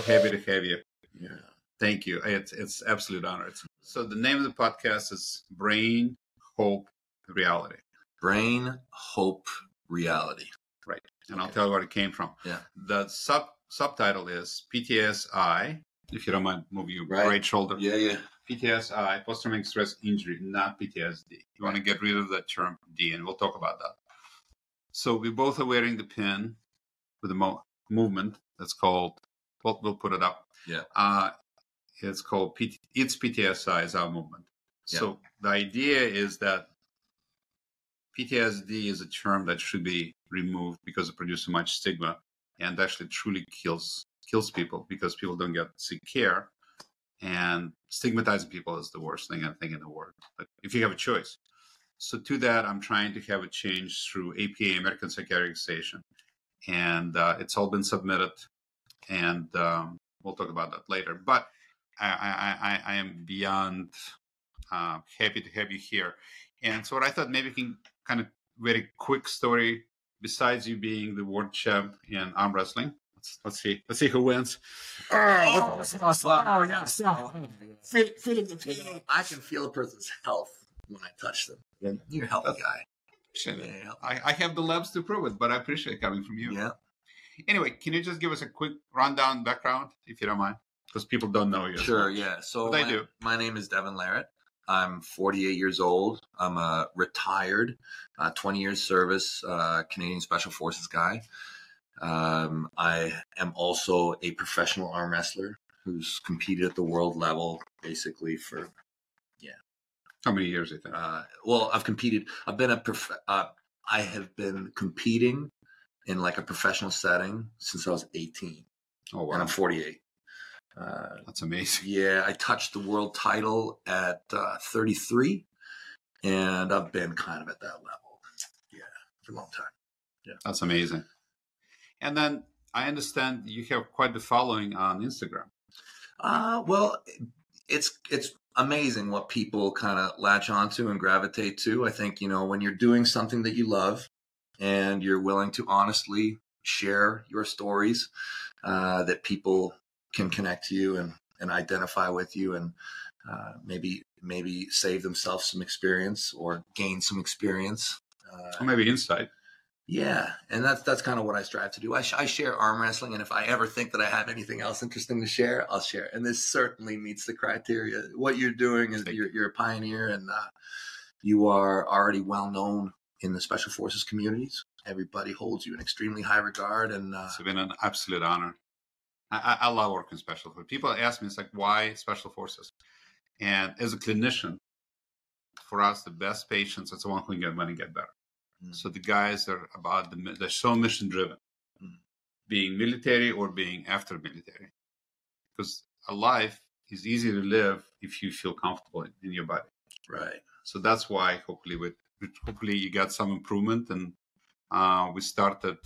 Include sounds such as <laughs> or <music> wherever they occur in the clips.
so happy to have you. Yeah. Thank you. It's it's absolute honor. It's, so the name of the podcast is Brain Hope Reality. Brain, hope, reality. Right. And I'll tell you where it came from. Yeah. The sub subtitle is PTSI. If you don't mind, move your Right. right shoulder. Yeah, yeah. PTSI, post traumatic stress injury, not PTSD. You want to get rid of that term D, and we'll talk about that. So we both are wearing the pin with the mo- movement that's called. We'll, we'll put it up. Yeah. Uh, it's called PT, it's PTSI is our movement. So the idea is that PTSD is a term that should be removed because it produces so much stigma and actually truly kills kills people because people don't get seek care and stigmatizing people is the worst thing I think in the world. But if you have a choice. So to that, I'm trying to have a change through APA, American Psychiatric Association, and uh, it's all been submitted, and um, we'll talk about that later. But I, I, I, I am beyond uh, happy to have you here. And so what I thought maybe we can kind of very quick story. Besides you being the world champ in arm wrestling, let's, let's see, let's see who wins. Oh, yes. Feel, feeling the pain. I can feel a person's health when I touch them. You're a healthy guy. I, I have the labs to prove it, but I appreciate it coming from you. Yeah. Anyway, can you just give us a quick rundown background, if you don't mind? Because people don't know you. Sure, yeah. So I my, do. my name is Devon Larratt. I'm 48 years old. I'm a retired, uh, 20 years service uh, Canadian Special Forces guy. Um, I am also a professional arm wrestler who's competed at the world level basically for yeah. How many years, I think? uh, well, I've competed. I've been a prof- uh, I have been competing in like a professional setting since I was 18, oh, and. I'm 48. Uh, That's amazing. yeah, I touched the world title at uh, 33, and I've been kind of at that level. Yeah, for a long time. Yeah. That's amazing. And then I understand you have quite the following on Instagram. Uh, well, it's it's amazing what people kind of latch onto and gravitate to. I think you know when you're doing something that you love and you're willing to honestly share your stories, uh, that people can connect to you and and identify with you and uh, maybe maybe save themselves some experience or gain some experience. Uh, Or maybe insight. yeah, and that's that's kind of what I strive to do. I, sh- I share arm wrestling, and if I ever think that I have anything else interesting to share, I'll share. And this certainly meets the criteria. What you're doing is you're, you're a pioneer, and uh, you are already well known in the special forces communities. Everybody holds you in extremely high regard, and uh, It's been an absolute honor. I, I, love working special forces. People ask me, it's like, why special forces? And as a clinician, for us, the best patients is the one who can get when and get better. Mm. So the guys are about the they're so mission driven, Mm. being military or being after military, because a life is easy to live if you feel comfortable in, in your body. right, So that's why hopefully with- hopefully you got some improvement and uh, we started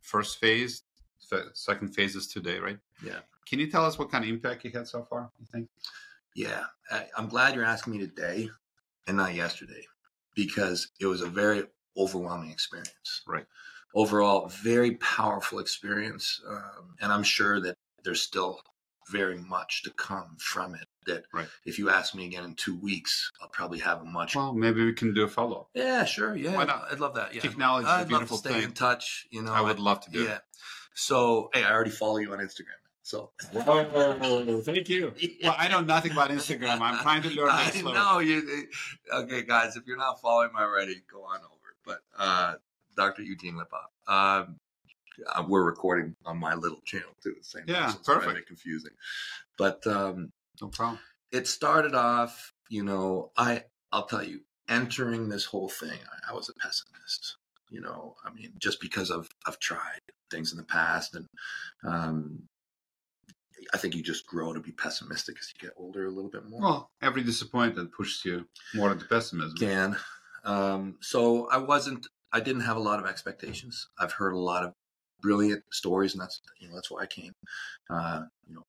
first phase, se- second phase is today, right? yeah, Can you tell us what kind of impact you had so far? You think? yeah. I, I'm glad you're asking me today and not yesterday because it was a very overwhelming experience. Right. overall very powerful experience um, and i'm sure that there's still very much to come from it that Right. if you ask me again in two weeks i'll probably have a much Well, maybe we can do a follow up. yeah sure yeah Why not? i'd love that yeah Technology is a i'd love to stay thing. in touch you know I would love to do yeah so hey i already follow you on instagram so Oh, thank you. <laughs> Well, I know nothing about Instagram. I'm trying to learn <laughs> I know you. Okay, guys, if you're not following me already, go on over. But uh, Dr. Eugene Lipov, um, uh, we're recording on my little channel too. the Same Yeah, so it's perfect. confusing, but um, No problem. it started off. You know, I I'll tell you, entering this whole thing, I, I was a pessimist. You know, I mean, just because I've I've tried things in the past, and um, I think you just grow to be pessimistic as you get older a little bit more. Well, every disappointment pushes you more into pessimism. can. Um, so I wasn't. I didn't have a lot of expectations. I've heard a lot of brilliant stories, and that's you know that's why I came. Uh, you know,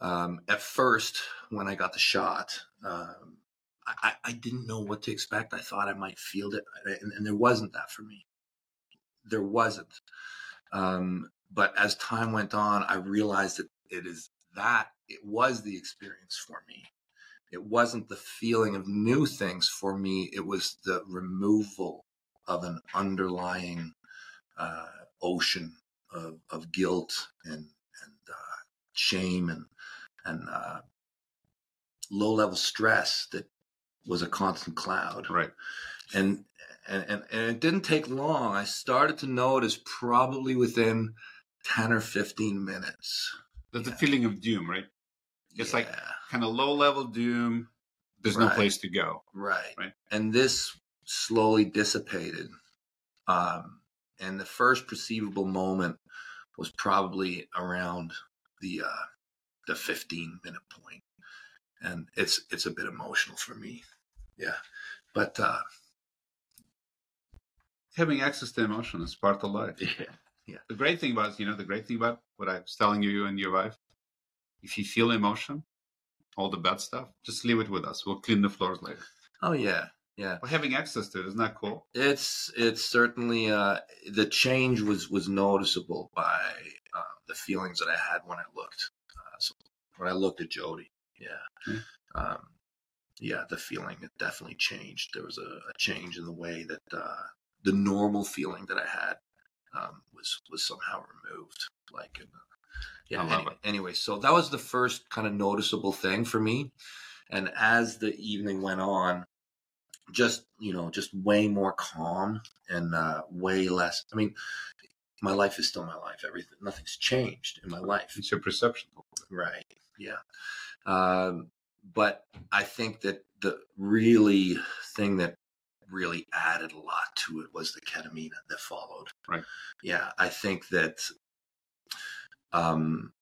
um, at first when I got the shot, um, I, I- didn't know what to expect. I thought I might feel it, and, and there wasn't that for me. There wasn't. Um, but as time went on, I realized that it is that it was the experience for me. It wasn't the feeling of new things for me. It was the removal of an underlying uh, ocean of, of guilt and and uh, shame and and uh, low level stress that was a constant cloud. Right. And, and and and it didn't take long. I started to notice probably within ten or fifteen minutes. That's Yeah. a feeling of doom, right? It's like kind of low level doom. There's no place to go. right. Right. And this slowly dissipated. Um, and the first perceivable moment was probably around the uh, the 15 minute point, and it's it's a bit emotional for me. Yeah, but uh, Having access to emotion is part of life. <laughs> yeah, The great thing about you know the great thing about what I was telling you and your wife, if you feel emotion, all the bad stuff, just leave it with us. We'll clean the floors later. oh yeah, yeah. Having access to it is not that cool. It's it's certainly uh, the change was was noticeable by uh, the feelings that I had when I looked. Uh, so when I looked at Jody, yeah, Mm. um, yeah, the feeling it definitely changed. There was a, a change in the way that uh, the normal feeling that I had um, was was somehow removed. Like, in, yeah. Anyway, anyway, so that was the first kind of noticeable thing for me. And as the evening went on, just you know just way more calm and uh, way less i mean my life is still my life. Everything nothing's changed in my life. It's your perception. right. Yeah. Um, but i think that the really thing that really added a lot to it was the ketamine that followed. Right. yeah i think that um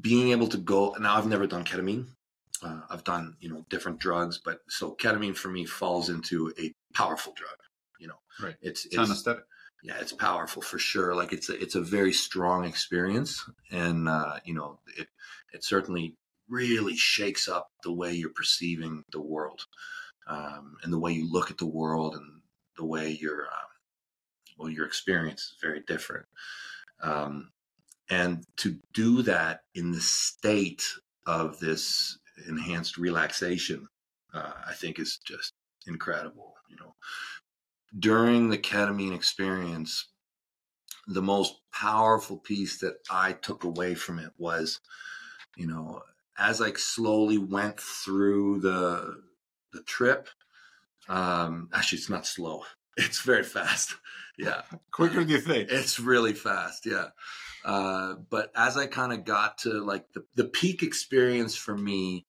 being able to go now i've never done ketamine uh, I've done you know different drugs, but so ketamine for me falls into a powerful drug. You know, Right. It's It's, it's anesthetic. yeah, it's powerful for sure. Like it's a, it's a very strong experience, and uh, you know it it certainly really shakes up the way you're perceiving the world, um, and the way you look at the world, and the way your uh, well your experience is very different. Um, and to do that in the state of this enhanced relaxation, uh, I think is just incredible. You know, during the ketamine experience, the most powerful piece that I took away from it was, you know, as I slowly went through the the trip. Um, actually, it's not slow; <laughs> it's very fast. Yeah, Quicker than you think. it's really fast, yeah. Uh, but as I kind of got to like the, the peak experience for me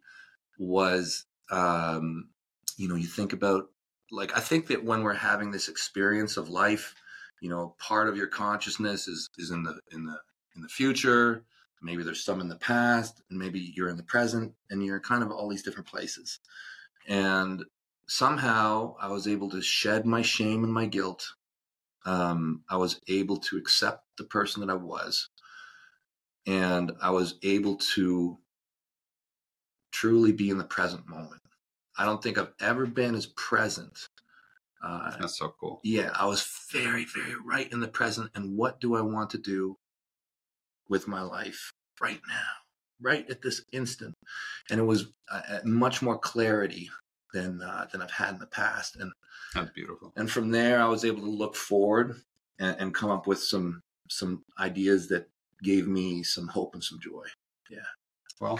was, um, you know, you think about like, I think that when we're having this experience of life, you know, part of your consciousness is, is in the, in the, in the future. Maybe there's some in the past and maybe you're in the present and you're kind of all these different places. And somehow I was able to shed my shame and my guilt um, I was able to accept the person that I was, and I was able to truly be in the present moment. I don't think I've ever been as present. Uh, That's so cool. yeah, I was very, very right in the present. And what do I want to do with my life right now, right at this instant? And it was uh, uh, much more clarity than uh, than I've had in the past. And That's beautiful. and from there i was able to look forward and, and come up with some some ideas that gave me some hope and some joy Yeah. Well,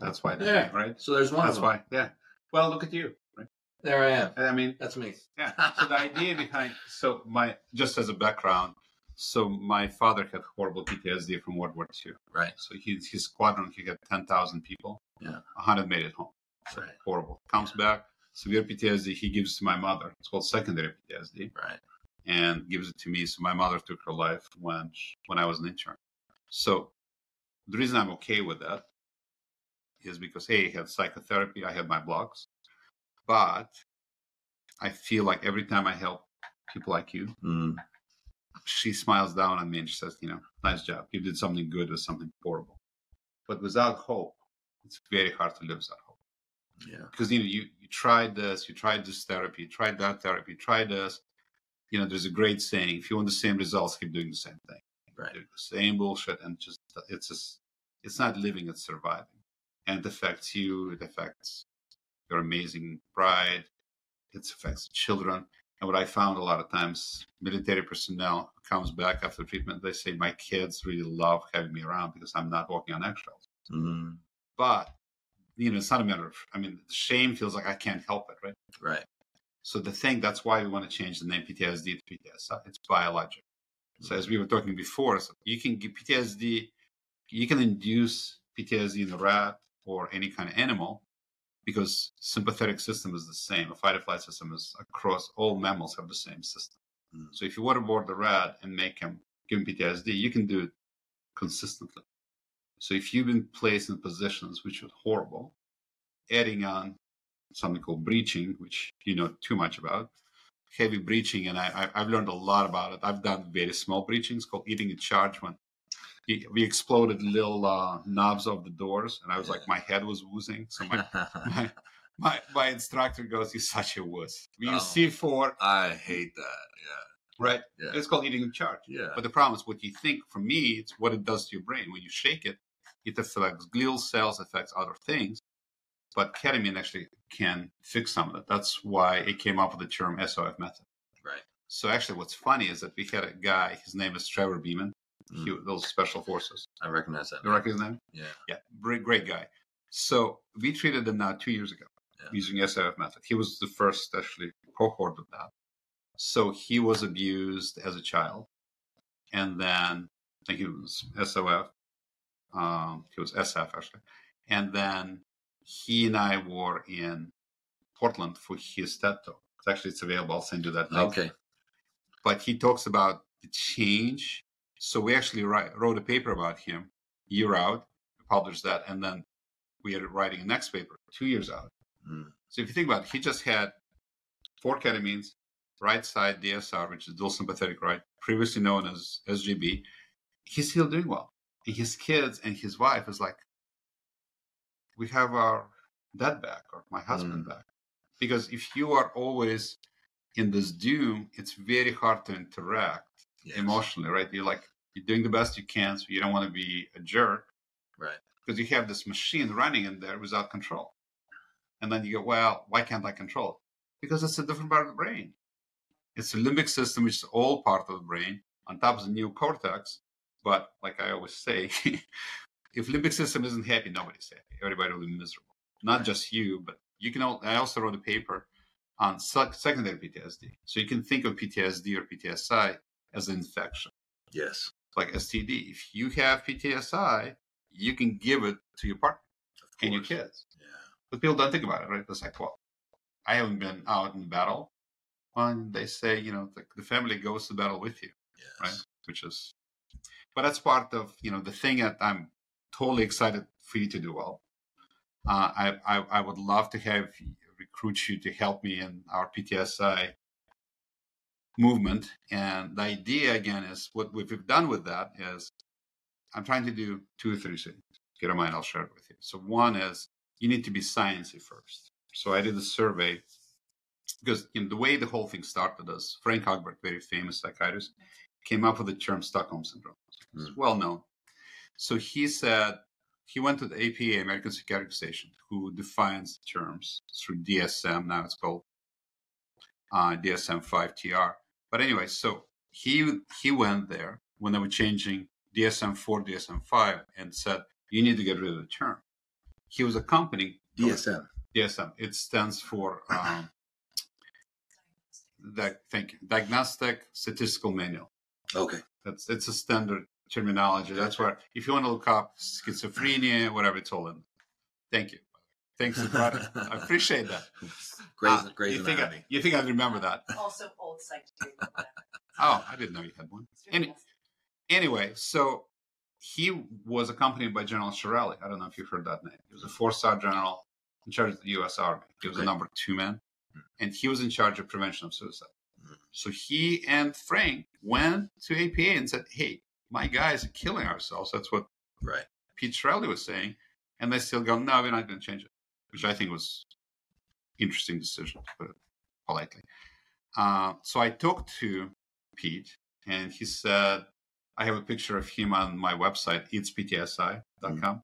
that's why. Yeah. Right. so there's one That's of them. why. Yeah. Well, look at you. Right. there i am I mean, that's me yeah. <laughs> So the idea behind so my just as a background, so my father had horrible PTSD from World War II. right So he, his squadron, he had ten thousand people. Yeah. hundred made it home. So Right. horrible. Comes back, severe PTSD. He gives to my mother. It's called secondary PTSD, right and gives it to me. So my mother took her life when when I was an intern. So the reason I'm okay with that is because hey, I had psychotherapy. I had my blocks, but I feel like every time I help people like you, mm, she smiles down on me and she says, you know, nice job. You did something good with something horrible. But without hope, it's very hard to live without hope. yeah Because you know, you, you tried this, you tried this therapy, you tried that therapy, you tried this. You know, there's a great saying, if you want the same results, keep doing the same thing. right Do the same bullshit and just It's just, it's not living; it's surviving, and it affects you. It affects your amazing pride. It affects children. And what I found a lot of times, military personnel comes back after treatment, they say, my kids really love having me around because I'm not walking on eggshells. Mm, But, you know, it's not a matter of, I mean, the shame feels like I can't help it, right? right. So the thing, that's why we want to change the name PTSD to PTSI. It's biologic. So as we were talking before, so you can get PTSD, you can induce PTSD in a rat or any kind of animal because sympathetic system is the same. A fight or flight system is across all mammals have the same system. Mm. So if you waterboard the rat and make him give him PTSD, you can do it consistently. So if you've been placed in positions which are horrible, adding on something called breaching, which you know too much about, heavy breaching, and I, I, I've learned a lot about it. I've done very small breachings called eating a charge when we exploded little uh, knobs of the doors, and I was like, my head was woozing. So my, <laughs> my, my, my instructor goes, You're such a wuss. We use Oh. C4, I hate that. Yeah. Right? Yeah. It's called eating a charge. Yeah. Yeah. But the problem is what you think, for me, it's what it does to your brain. When you shake it, it affects glial cells, affects other things. But ketamine actually can fix some of that. That's why it came up with the term SOF method. Right. So actually, what's funny is that we had a guy, his name is Trevor Beeman, Mm. he, those special forces. I recognize that. You recognize his name? Yeah. Yeah, great, great guy. So we treated him now two years ago Yeah. using SOF method. He was the first actually cohort of that. So he was abused as a child, and then I think he was SOF. Um, he was SF actually, and then he and I were in Portland for his TED talk. Actually, it's available. I'll send you that link Okay. but he talks about the change. So we actually write, wrote a paper about him year out, published that, and then we are writing a next paper two years out. Mm. So if you think about it, he just had four ketamines, right side DSR, which is dual sympathetic right, previously known as SGB. He's still doing well. And his kids and his wife is like, we have our dad back or my husband mm. back. Because if you are always in this doom, it's very hard to interact Yes. emotionally, right? You're like, you're doing the best you can, so you don't want to be a jerk Right. because you have this machine running in there without control. And then you go, well, why can't I control it? Because it's a different part of the brain. It's the limbic system, which is all part of the brain, on top of the neocortex. But like I always say, <laughs> if limbic system isn't happy, nobody's happy. Everybody will be miserable. Not just you, but you can. I also wrote a paper on secondary PTSD. So you can think of PTSD or PTSI as an infection Yes. like STD. If you have PTSI, you can give it to your partner and your kids. Yeah. But people don't think about it, right? It's like, well, I haven't been out in battle. Well, they say, you know, the, the family goes to battle with you, Yes. right? Which is, but that's part of, you know, the thing that I'm totally excited for you to do well. Uh, I, I, I would love to have recruit you to help me in our PTSI movement. And the idea again is what we've done with that is I'm trying to do two or three things. If you don't mind, I'll share it with you. So one is you need to be sciencey first. So I did a survey because know, the way the whole thing started is Frank Ochberg, very famous psychiatrist, came up with the term Stockholm syndrome. It's Mm. well known. So he said he went to the APA, American Psychiatric Association, who defines terms through DSM. Now it's called uh, DSM 5TR. But anyway, so he he went there when they were changing DSM 4, DSM 5, and said you need to get rid of the term. He was accompanying DSM. DSM. It stands for um, <coughs> that. Thank you. Diagnostic Statistical Manual. Okay. That's it's a standard terminology. That's where if you want to look up schizophrenia, whatever, it's all in. Thank you. Thanks for brought it. I appreciate that. <laughs> Grey's, Ah, Grey's you think I, you think I'd remember that? <laughs> Also old psych. <laughs> Oh, I didn't know you had one. Any, anyway, so he was accompanied by General Chiarelli. I don't know if you've heard that name. He was a four-star general in charge of the U.S. Army. He was the Okay. number two man, and he was in charge of prevention of suicide. Mm. So he and Frank went to APA and said, "Hey, my guys are killing ourselves." That's what Right. Pete Chiarelli was saying, and they still go, "No, we're not going to change it," which I think was interesting decision, to put it politely. Uh, so I talked to Pete, and he said, I have a picture of him on my website, itsptsi.com.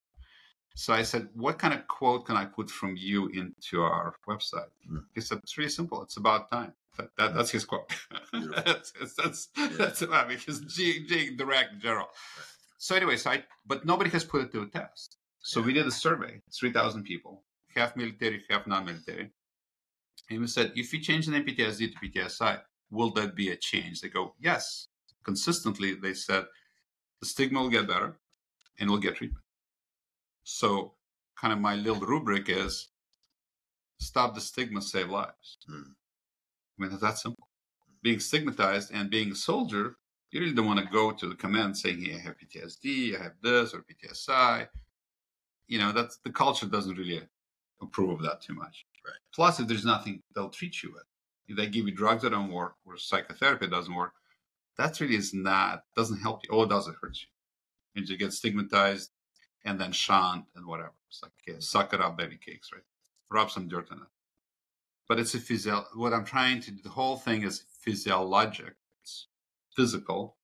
So I said, what kind of quote can I put from you into our website? Mm. He said, it's really simple. It's about time. That, that, that's his quote. <laughs> That's, that's, that's, I mean, he's being, being direct, general. So anyway, so I, but nobody has put it to a test. So Yeah. we did a survey, 3,000 people, half military, half non-military. And we said, if you change the name PTSD to PTSI, will that be a change? They go, yes. Consistently, they said the stigma will get better and we'll get treatment. So, kind of my little rubric is stop the stigma, save lives. Hmm. I mean, it's that simple. Being stigmatized and being a soldier, you really don't want to go to the command saying, hey, I have PTSD, I have this, or PTSI. You know, that's the culture doesn't really approve of that too much. Right. Plus, if there's nothing they'll treat you with, if they give you drugs that don't work or psychotherapy doesn't work, that really is not doesn't help you. Oh, it does it hurts you. And you get stigmatized and then shunned and whatever. It's like okay, suck it up, baby cakes, right? Rub some dirt on it. But it's a physio. What I'm trying to. Do, the whole thing is physiologic. It's physical.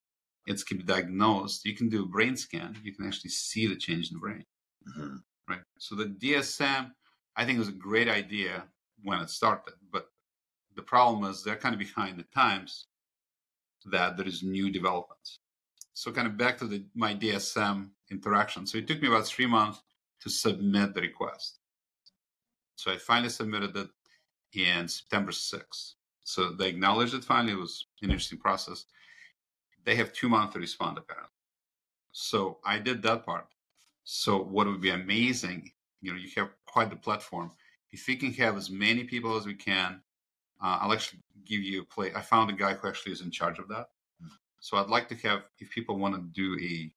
It's can be diagnosed. You can do a brain scan. You can actually see the change in the brain Mhm. right? So the DSM, I think, was a great idea when it started, but the problem is they're kind of behind the times that there is new developments. So kind of back to the my DSM interaction. So it took me about three months to submit the request. So I finally submitted it in September 6th. So they acknowledged it finally. It was an interesting process. They have two months to respond, apparently. So I did that part. So what would be amazing, you know, you have quite the platform. If we can have as many people as we can, uh, I'll actually give you a play. I found a guy who actually is in charge of that. So I'd like to have, if people want to do a,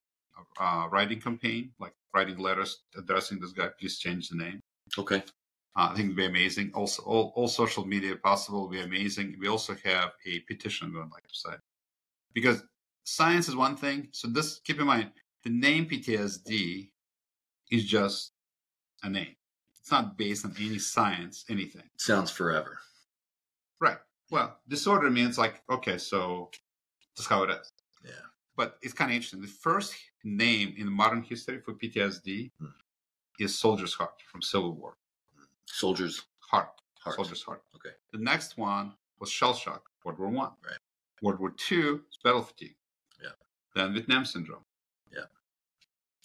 uh writing campaign, like writing letters addressing this guy, please change the name. Okay. Uh, I think it'd be amazing. Also, all, all social media possible would be amazing. We also have a petition we would like to sign because science is one thing. So this, keep in mind, the name PTSD is just a name. It's not based on any science, anything. Sounds forever. Right. Well, disorder means like, okay, so that's how it is. Yeah. But it's kind of interesting. The first name in modern history for PTSD Hmm. is Soldier's Heart from Civil War. Soldiers' Heart. heart. Soldier's Heart. Okay. The next one was shell shock, World War One. Right. World War Two is battle fatigue. Yeah. Then Vietnam syndrome. Yeah.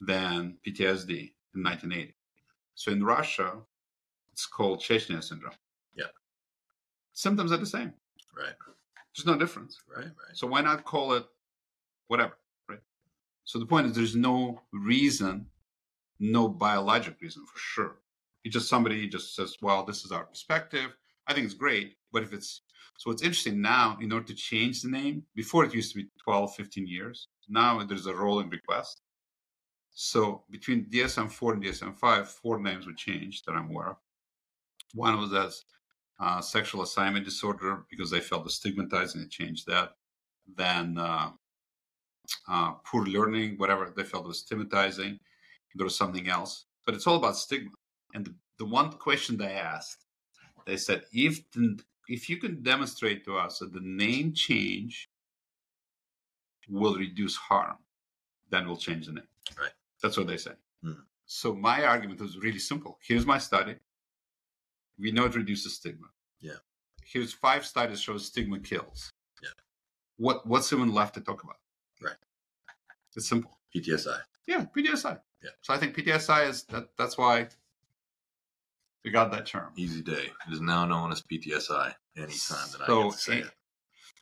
Then PTSD in 1980. So in Russia, it's called Chechnya syndrome. Yeah. Symptoms are the same. Right. There's no difference. Right. Right. So why not call it whatever, right? So the point is, there's no reason, no biologic reason for sure. It's just somebody just says, well, this is our perspective. I think it's great, but if it's so, what's interesting now, in order to change the name, before it used to be 12, 15 years. Now there's a rolling request. So between DSM 4 and DSM 5, four names would change that I'm aware of. One was as uh, sexual assignment disorder because they felt the stigmatizing and changed that. Then uh, uh, poor learning, whatever they felt was stigmatizing. There was something else, but it's all about stigma. And the, the one question they asked, they said, if the, if you can demonstrate to us that the name change will reduce harm, then we'll change the name. Right. That's what they say. Hmm. So my argument was really simple. Here's my study. We know it reduces stigma. Yeah. Here's five studies show stigma kills. Yeah. What what's even left to talk about? Right. It's simple. PTSI. Yeah, PTSI. Yeah. So I think PTSI is that that's why we got that term. Easy day. It is now known as PTSI. Anytime that I So, get to say eh, it.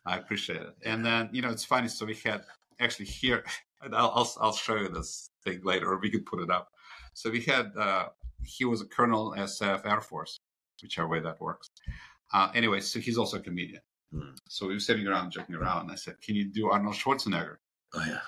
I appreciate it. And then you know it's funny. So we had actually here. <laughs> And I'll, I'll I'll show you this thing later, or we could put it up. So we had uh, he was a colonel SF Air Force, whichever way that works. Uh, anyway, so he's also a comedian. Hmm. So we were sitting around joking around, and I said, "Can you do Arnold Schwarzenegger?" Oh yeah.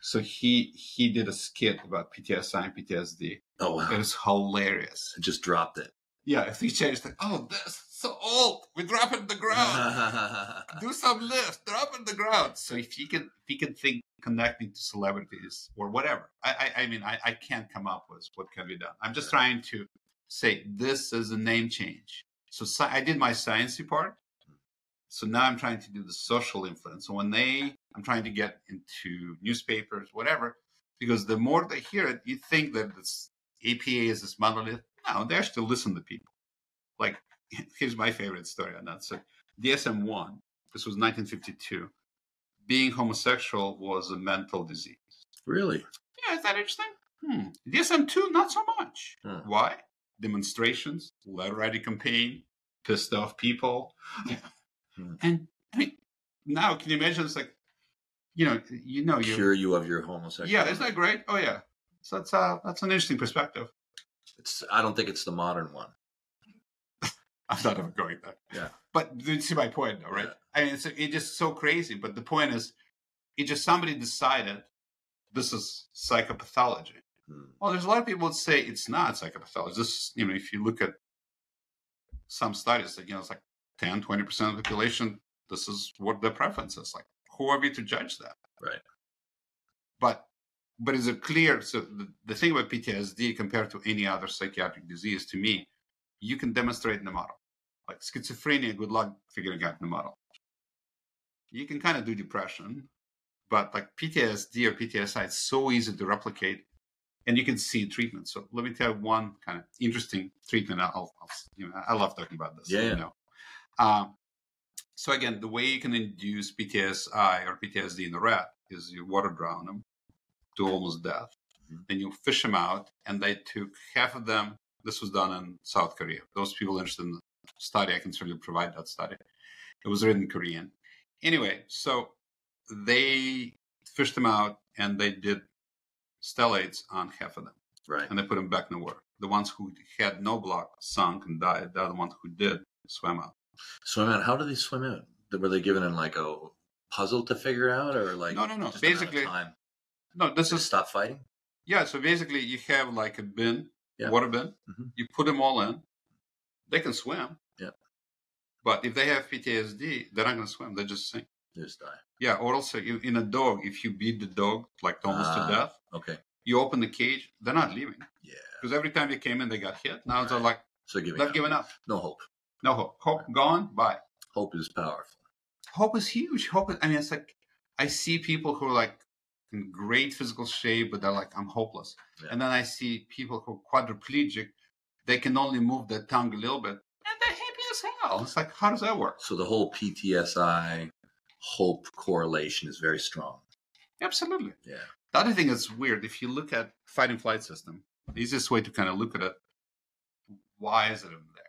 So he he did a skit about PTSI and PTSD. Oh wow. It was hilarious. I just dropped it. Yeah, if he changed like, oh, that's so old. We drop it in the ground. <laughs> Do some lift, drop it in the ground. So if you can if you can think connecting to celebrities or whatever. I I, I mean I, I can't come up with what can be done. I'm just Right. trying to say this is a name change. So sci- I did my sciencey part, So now I'm trying to do the social influence. So when they, I'm trying to get into newspapers, whatever, because the more they hear it, you think that this APA is this monolith. No, they actually listen to people. Like, <laughs> here's my favorite story on that. So DSM 1, this was 1952. Being homosexual was a mental disease. Really? Yeah, is that interesting? Hmm. DSM 2, not so much. Hmm. Why? Demonstrations, letter writing campaign, pissed off people. Hmm. <laughs> And I mean, now can you imagine? It's like, you know, you know, you Cure you of your homosexuality. yeah, isn't that great? Oh yeah, so that's uh, that's an interesting perspective. It's, I don't think it's the modern one. <laughs> I'm not ever going there. Yeah. but you see my point, though, right? Yeah. I mean, it's it's just so crazy. But the point is, it just somebody decided this is psychopathology. Hmm. Well, there's a lot of people that say it's not psychopathology. This, you know, if you look at some studies, you know, it's like 10, 20 percent of the population. This is what their preference is. Like, who are we to judge that? Right. But but is it clear? So the, the thing about PTSD compared to any other psychiatric disease, to me, you can demonstrate in the model. Like schizophrenia, good luck figuring out in the model. You can kind of do depression, but like PTSD or PTSI, it's so easy to replicate, and you can see treatment. So let me tell you one kind of interesting treatment. I'll, I'll you know, I love talking about this. Yeah, You know. Um, so again, the way you can induce PTSI or PTSD in the rat is you water drown them to almost death. Mhm. Then you fish them out, and they took half of them. This was done in South Korea. Those people interested in the study, I can certainly provide that study. It was written in Korean. Anyway, so they fished them out, and they did stellates on half of them, Right. and they put them back in the water. The ones who had no block sunk and died. The other ones who did swam out. Swim out. How did they swim out? Were they given in like a puzzle to figure out, or like No, no, no. Basically- time No, this is stop fighting. Yeah, so basically you have like a bin, Yeah. water bin. Mhm. You put them all in. They can swim. Yeah. But if they have PTSD, they're not going to swim. They just sink. They just die. Yeah. Or also in a dog, if you beat the dog like almost Ah. to death, Okay. you open the cage, they're not leaving Yeah. because every time they came in, they got hit. Now they're like So giving they've up. given up. no hope. No hope. Hope gone. Bye. Hope is powerful. Hope is huge. Hope. Is, I mean, it's like I see people who are like in great physical shape, but they're like, I'm hopeless. Yeah. And then I see people who are quadriplegic, they can only move their tongue a little bit, and they're happy as hell. It's like, how does that work? So the whole PTSI hope correlation is very strong. Absolutely. Yeah. The other thing that's weird, if you look at fight and flight system, the easiest way to kind of look at it, why is it in there?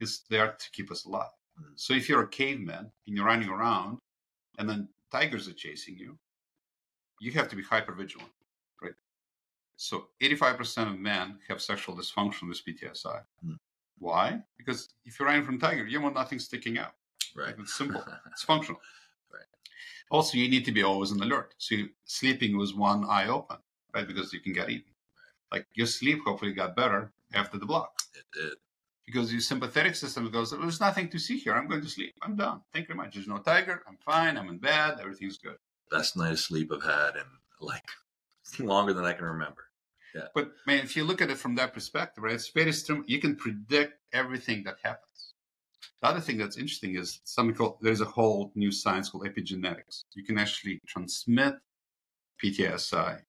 It's there to keep us alive. Mhm. So if you're a caveman and you're running around and then tigers are chasing you, you have to be hyper vigilant, right? So 85% of men have sexual dysfunction with PTSI. Mhm. Why? Because if you're running from tiger, you want nothing sticking out. Right. It's simple. <laughs> It's functional. Right. Also, you need to be always on alert. So sleeping with one eye open, right? Because you can get eaten. Like your sleep hopefully got better after the block it did. because your sympathetic system goes, there's nothing to see here. I'm going to sleep. I'm done. Thank you very much. There's no tiger. I'm fine. I'm in bed. Everything's good. Best night of sleep I've had in like <laughs> longer than I can remember. Yeah. But man, if you look at it from that perspective, right, it's very strong. You can predict everything that happens. The other thing that's interesting is something called there's a whole new science called epigenetics. You can actually transmit PTSI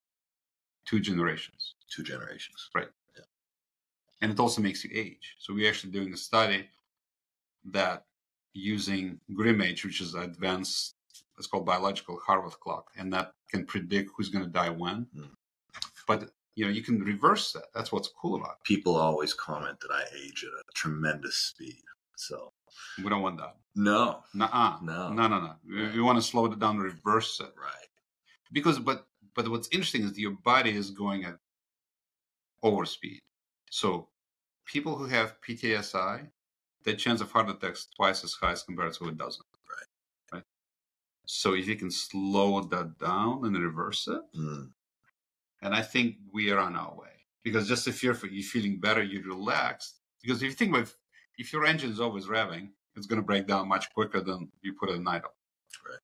two generations, Two generations. Right. Yeah. And it also makes you age. So we're actually doing a study that using GrimAge, which is advanced, it's called biological Horvath clock, and that can predict who's going to die when. Hmm. But you know, you can reverse that. That's what's cool about it. People always comment that I age at a tremendous speed. So We don't want that. no. Nuh-uh. No. No, no, no. We, we want to slow it down, reverse it. Right. Because, but, but what's interesting is your body is going at overspeed. So people who have PTSI, their chance of heart attacks twice as high as compared to who doesn't. So if you can slow that down and reverse it, Mm. and I think we are on our way. Because just if you're, you're feeling better, you're relaxed. Because if you think about if your engine is always revving, it's going to break down much quicker than you put it in idle. Right.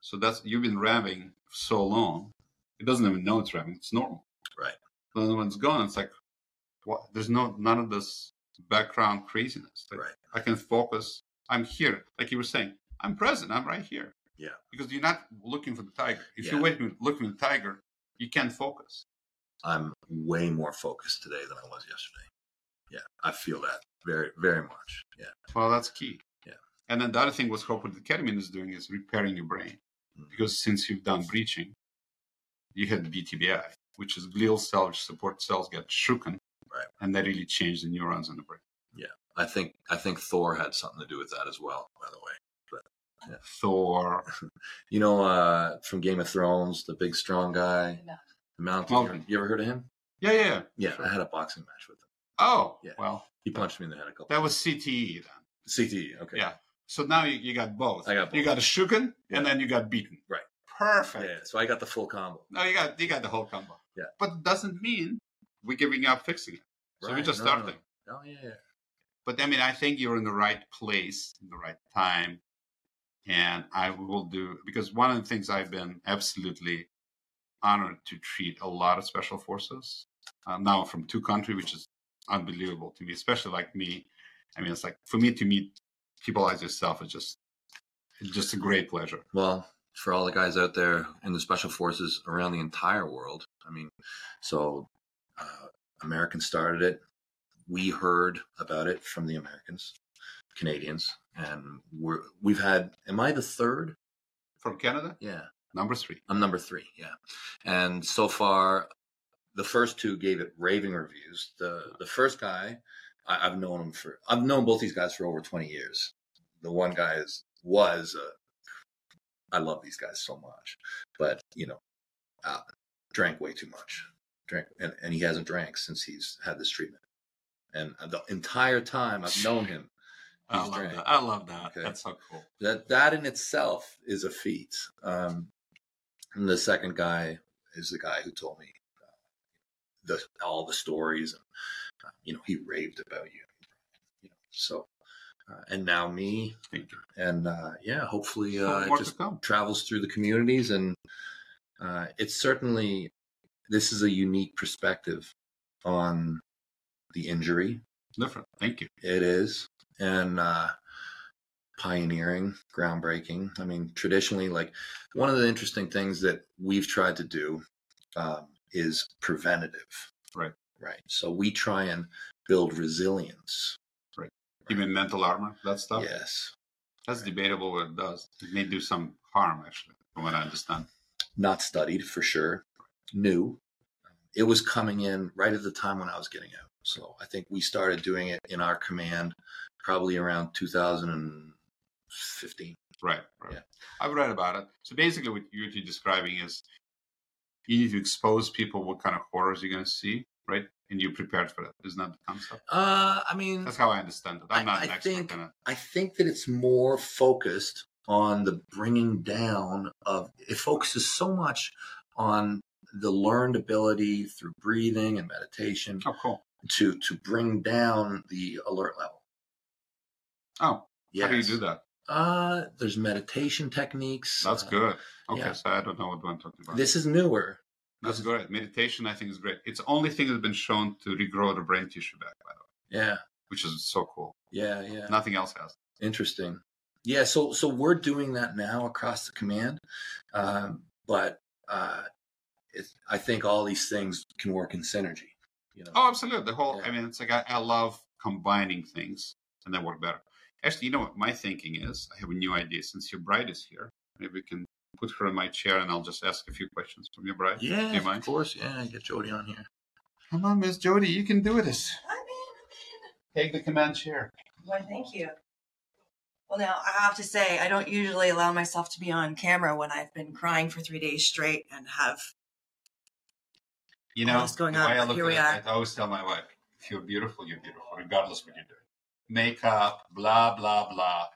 So that's you've been revving so long, it doesn't even know it's revving. It's normal. Right. But then when it's gone, it's like, what? There's no none of this background craziness. Like, Right. I can focus. I'm here, like you were saying. I'm present. I'm right here. Yeah. Because you're not looking for the tiger. If Yeah. you're waiting, looking for the tiger, you can't focus. I'm way more focused today than I was yesterday. Yeah, I feel that very, very much. Yeah. Well, that's key. Yeah. And then the other thing what hope with the ketamine is doing is repairing your brain. Mhm. Because since you've done breaching, you had BTBI, which is glial cell which support cells get shooken. Right. And that really changed the neurons in the brain. Yeah. I think I think Thor had something to do with that as well. By the way, Thor. <laughs> you know, uh, from Game of Thrones, the big strong guy, No. the Mountain. Mountain. You ever heard of him? Yeah, yeah. yeah. Yeah, Sure. I had a boxing match with him. Oh, Yeah. well, He punched me in the head a couple. that was CTE then. CTE. Okay. Yeah. So now you, you got both. I got You got a shooken Yeah. and then you got beaten. Right. Perfect. Yeah. So I got the full combo. No, you got you got the whole combo. Yeah. But it doesn't mean we're giving up fixing it. So we're just no, no, starting. Oh yeah, yeah. But I mean, I think you're in the right place, in the right time. And I will do, because one of the things I've been absolutely honored to treat a lot of special forces uh, now from two countries, which is unbelievable to me, especially like me. I mean, it's like for me to meet people like yourself is just, just a great pleasure. Well, for all the guys out there in the special forces around the entire world, I mean, so uh, Americans started it. We heard about it from the Americans, Canadians, and we're we've had. Am I the third? From Canada, Yeah, number three. I'm number three. Yeah, and so far, the first two gave it raving reviews. The the first guy, I, I've known him for. I've known both these guys for over 20 years. The one guy is was. Uh, I love these guys so much, but you know, uh, drank way too much. Drank, and, and he hasn't drank since he's had this treatment. And the entire time I've known him, I love that. I love that. Okay. That's so cool. that that in itself is a feat. Um, and the second guy is the guy who told me uh, the all the stories, and uh, you know he raved about you. You know, so uh, and now me, and uh, yeah, hopefully uh, it just travels through the communities, and uh, it's certainly this is a unique perspective on the injury Different. Thank you. it is. And uh, pioneering, groundbreaking. I mean, traditionally, like one of the interesting things that we've tried to do um, is preventative. Right. Right. So we try and build resilience. Right. You mean mental armor, that stuff? Yes. That's debatable what it does. It may do some harm, actually, from what I understand. Not studied for sure. New. It was coming in right at the time when I was getting out. So I think we started doing it in our command probably around 2015. Right, right. Yeah. I've read about it. So basically, what you're describing is you need to expose people what kind of horrors you're going to see, right? And you're prepared for that. Isn't that the concept? Uh, I mean, That's how I understand it. I'm I- not an I expert think- in it. I think that it's more focused on the bringing down of it focuses so much on the learned ability through breathing and meditation Oh, cool. To to bring down the alert level. Oh, Yes. how do you do that? Uh, there's meditation techniques. That's uh, good. Okay, yeah. so I don't know what I'm talking about. This is newer. That's great. Meditation, I think, is great. It's the only thing that's been shown to regrow the brain tissue back, by the way, Yeah, which is so cool. yeah, yeah. Nothing else has. Interesting. Yeah, so so we're doing that now across the command, um, but uh, it, I think all these things can work in synergy. You know. Oh, absolutely. The whole, Yeah. I mean, it's like I, I love combining things and they work better. Actually, you know what my thinking is? I have a new idea. Since your bride is here, maybe we can put her in my chair and I'll just ask a few questions from your bride. Yeah, Do you of course. Yeah, I get Jody on here. Come on, Miss Jody, you can do this. I'm in, I'm Take the command chair. Why, thank you. Well, now I have to say, I don't usually allow myself to be on camera when I've been crying for three days straight and have. You know, What's going on? I look Here at we it, are. I always tell my wife, if you're beautiful, you're beautiful, regardless what you're doing. Makeup, blah, blah, blah.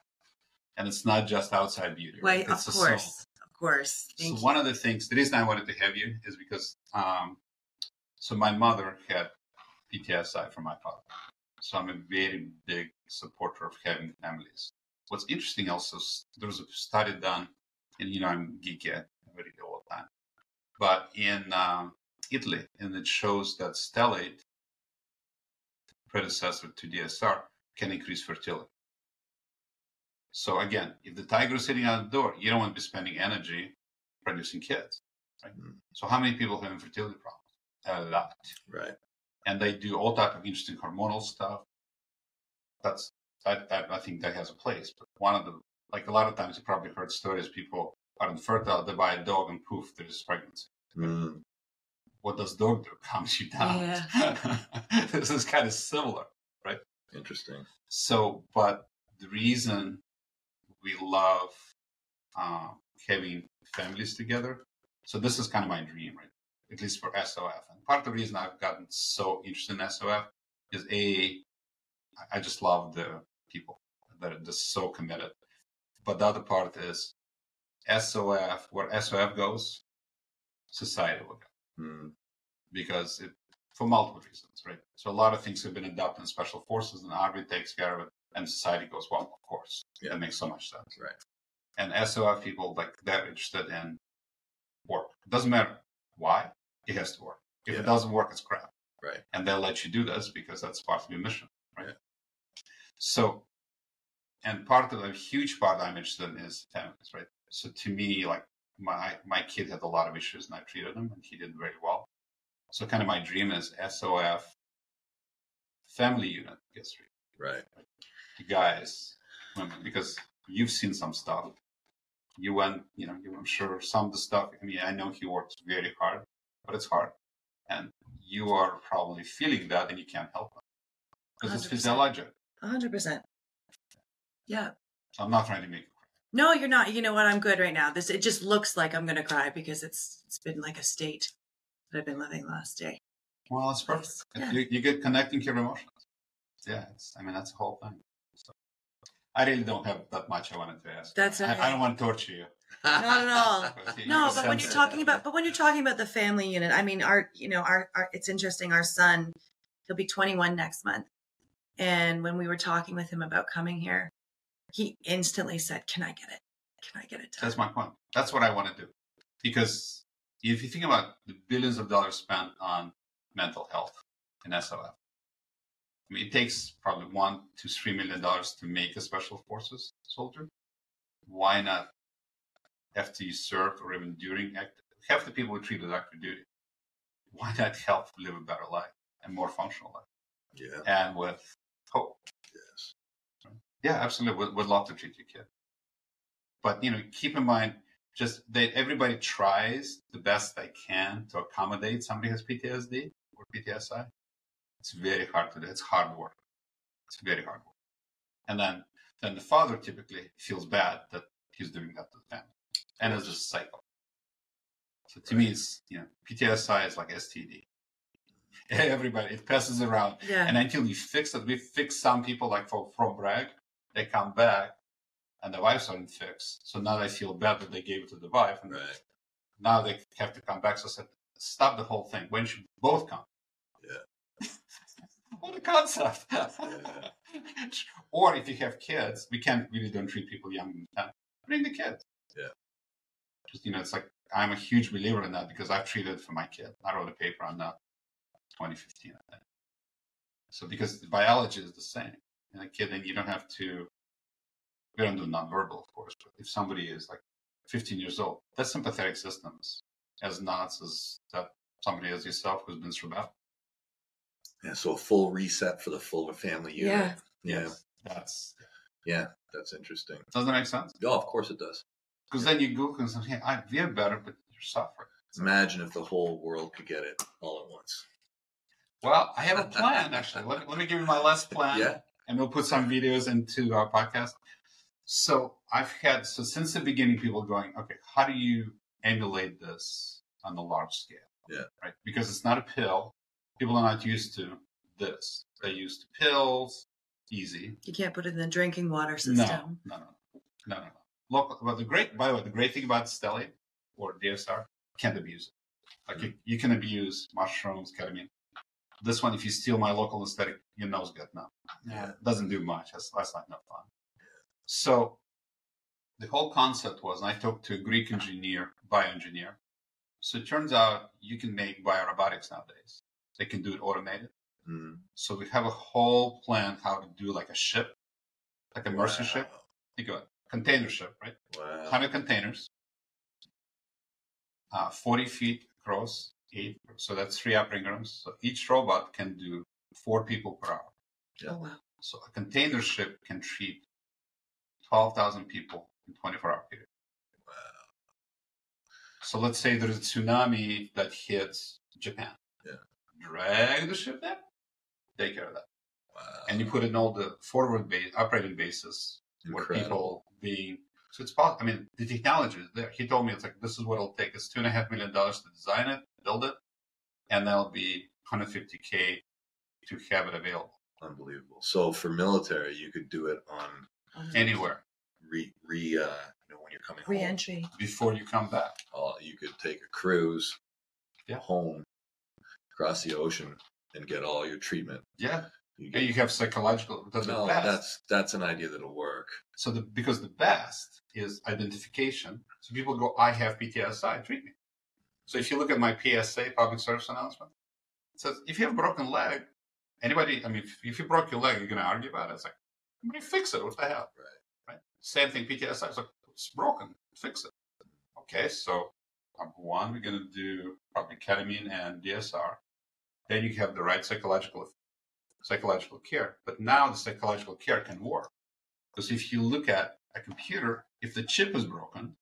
And it's not just outside beauty. Wait, right? of It's soul. course, of course. Thank so you. one of the things, the reason I wanted to have you is because, um, so my mother had PTSI from my father. So I'm a very big supporter of having families. What's interesting also, there was a study done, and you know I'm geeky, I read it all the time. But in um, Italy, and it shows that stellate, predecessor to DSR, can increase fertility. So again, if the tiger is sitting out the door, you don't want to be spending energy producing kids. Right? Mm. So how many people have infertility problems? A lot. Right. And they do all type of interesting hormonal stuff. That's that, that I think that has a place. But one of the like a lot of times you probably heard stories people are infertile, they buy a dog and poof, there's pregnancy. Mm. What does dog do? Calms you down. Yeah. <laughs> this is kind of similar. Right? Interesting. So, but the reason we love um, having families together, so this is kind of my dream, right? At least for SOF. And part of the reason I've gotten so interested in SOF is a, I just love the people that are just so committed. But the other part is SOF, where SOF goes, society will go Mm. because it for multiple reasons, right? So a lot of things have been adopted in special forces, and Army takes care of it, and society goes well. Of course, Yeah. that makes so much sense. Right. And SOF people like they're interested in work. It doesn't matter why it has to work. If Yeah. it doesn't work, it's crap. Right. And they'll let you do this because that's part of your mission, right? Yeah. So, and part of a huge part I'm interested in is families, right? So to me, like my my kid had a lot of issues, and I treated him, and he did very well. So kind of my dream is SOF family unit gets treated. Right. The guys, women, because you've seen some stuff. You went, you know, you, I'm sure some of the stuff. I mean, I know he works very hard, but it's hard, and you are probably feeling that, and you can't help it because it's 100%. physiologic. hundred percent. Yeah. So I'm not trying to make you cry. No, you're not. You know what? I'm good right now. This it just looks like I'm gonna cry because it's it's been like a state that I've been living the last day. Well, it's perfect. Yeah. You, you get connecting your emotions. Yeah, it's, I mean that's the whole thing. So, I really don't have that much I wanted to ask. That's I, I don't want to torture you. Not at all. <laughs> No, but when you're talking about but when you're talking about the family unit, I mean our you know, our, our it's interesting, our son, he'll be twenty one next month. And when we were talking with him about coming here, he instantly said, Can I get it? Can I get it done? That's my point. That's what I want to do. Because if you think about the billions of dollars spent on mental health in SOF, I mean, it takes probably one to three million dollars to make a special forces soldier. Why not, after you served or even during active, half the people who treat treated active duty, why not help live a better life and more functional life Yeah. and with hope? Yeah, absolutely. Would, would love to treat your kid. But, you know, keep in mind just that everybody tries the best they can to accommodate somebody who has PTSD or PTSI. It's very hard to do. It's hard work. It's very hard work. And then, then the father typically feels bad that he's doing that to the family. And it's a cycle. So to me, it's, you know, PTSI is like STD. <laughs> Everybody, it passes around. Yeah. And until you fix it, we fix some people like for from Bragg, they come back and the wives aren't fixed. So now they feel bad that they gave it to the wife. And Right. now they have to come back. So I said, stop the whole thing. When should both come? Yeah. <laughs> what a concept. <laughs> or if you have kids, we can't really don't treat people younger than 10. Bring the kids. Yeah. Just, you know, it's like, I'm a huge believer in that because I've treated for my kid. I wrote a paper on that 2015, I think. So because the biology is the same. In a kid, then you don't have to, we don't do nonverbal, of course, but if somebody is like 15 years old, that sympathetic system is as nuts as that somebody as yourself who's been through that. Yeah. So a full reset for the full family unit. Yeah. Yeah. That's, Yeah. That's interesting. doesn't that make sense? Oh, of course it does. Because then you Google and say, hey, I, we're better, but you're suffering. Imagine if the whole world could get it all at once. Well, I have a plan, actually. Let, let me give you my last plan. <laughs> Yeah. And we'll put some videos into our podcast. So I've had so since the beginning, people going, okay, how do you emulate this on a large scale? Yeah. right. Because it's not a pill. People are not used to this. They're used to pills, easy. You can't put it in the drinking water system. no, no, no, no, no. Look, but the great, by the way, the great thing about stellate or DSR, can't abuse it. Like you, you can abuse mushrooms, ketamine. This one, if you steal my local anesthetic, your nose get numb. Yeah. it doesn't do much. That's, that's not enough fun. So the whole concept was, and I talked to a Greek engineer, bioengineer. So it turns out you can make biorobotics nowadays. They can do it automated. Mm. So we have a whole plan how to do like a ship, like a mercy Wow. ship. think about it, container ship, right? Wow. 100 containers, uh, 40 feet across, eight. So that's three operating rooms. So each robot can do four people per hour. Yeah. Oh wow. So a container ship can treat 12,000 people in 24 hour period. Wow. So let's say there's a tsunami that hits Japan. Yeah. Drag the ship there, take care of that. Wow. And you put in all the forward base, operating bases where people being so it's possible. I mean, the technology is there. He told me it's like this is what it'll take. It's two and a half million dollars to design it, build it, and that'll be 150k to have it available Unbelievable. So for military, you could do it on Um, anywhere re, re uh, you know, when you're coming. Re-entry. before you come back. Uh, you could take a cruise Yeah. home across the ocean and get all your treatment. Yeah, You get, you have psychological. The, the no, best. that's that's an idea that'll work. So the because the best is identification. So people go, I have PTSI, treat me. So if you look at my PSA public service announcement, it says if you have a broken leg, anybody, I mean, if, if you broke your leg, you're gonna argue about it. It's like, you fix it. What the hell? Right. Right. Same thing. PTSI. It's like it's broken. Fix it. Okay. So number one, we're gonna do probably ketamine and DSR. Then you have the right psychological psychological care. But now the psychological care can work. Because if you look at a computer, if the chip is broken,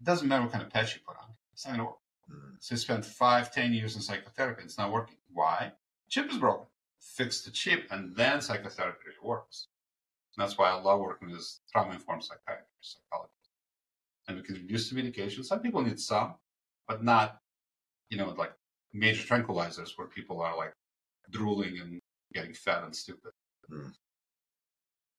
it doesn't matter what kind of patch you put on, it's not going to work. Mm. So you spend five, ten years in psychotherapy, it's not working. Why? Chip is broken. Fix the chip, and then psychotherapy really works. And that's why I love working with trauma-informed psychiatrists, psychologists. And we can reduce the medication. Some people need some, but not, you know, like major tranquilizers where people are like drooling and getting fat and stupid. Hmm.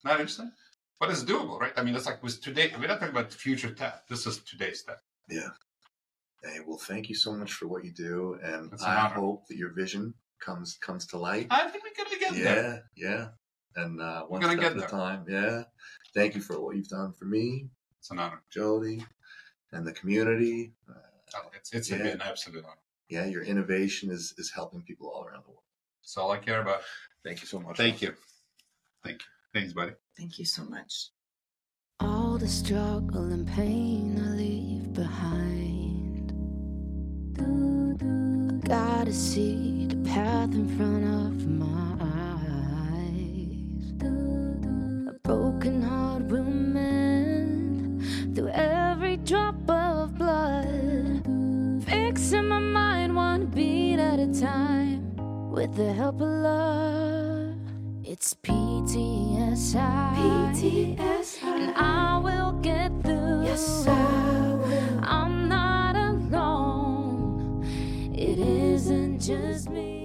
Not interesting? But it's doable, right? I mean, it's like with today, we're not talking about future tech. This is today's tech. Yeah. Hey, well, thank you so much for what you do, and an I honor. hope that your vision comes comes to light. I think we're going to get yeah, there. yeah. Yeah. And uh, one step get at a time. Yeah. Thank you for what you've done for me, It's an honor. Jody, and the community. Uh, Oh, It's, it's Yeah. an absolute honor. yeah, your innovation is is helping people all around the world. That's all I care about. Thank you so much. Thank you. Thank you. Thanks, buddy. Thank you so much. All the struggle and pain I leave behind. Gotta see the path in front of my eyes. A broken heart will mend through every drop of blood. Fixing my mind one beat at a time with the help of love. It's PTSI. PTSI. And I will get through. Yes, I will. I'm not alone. It isn't just me.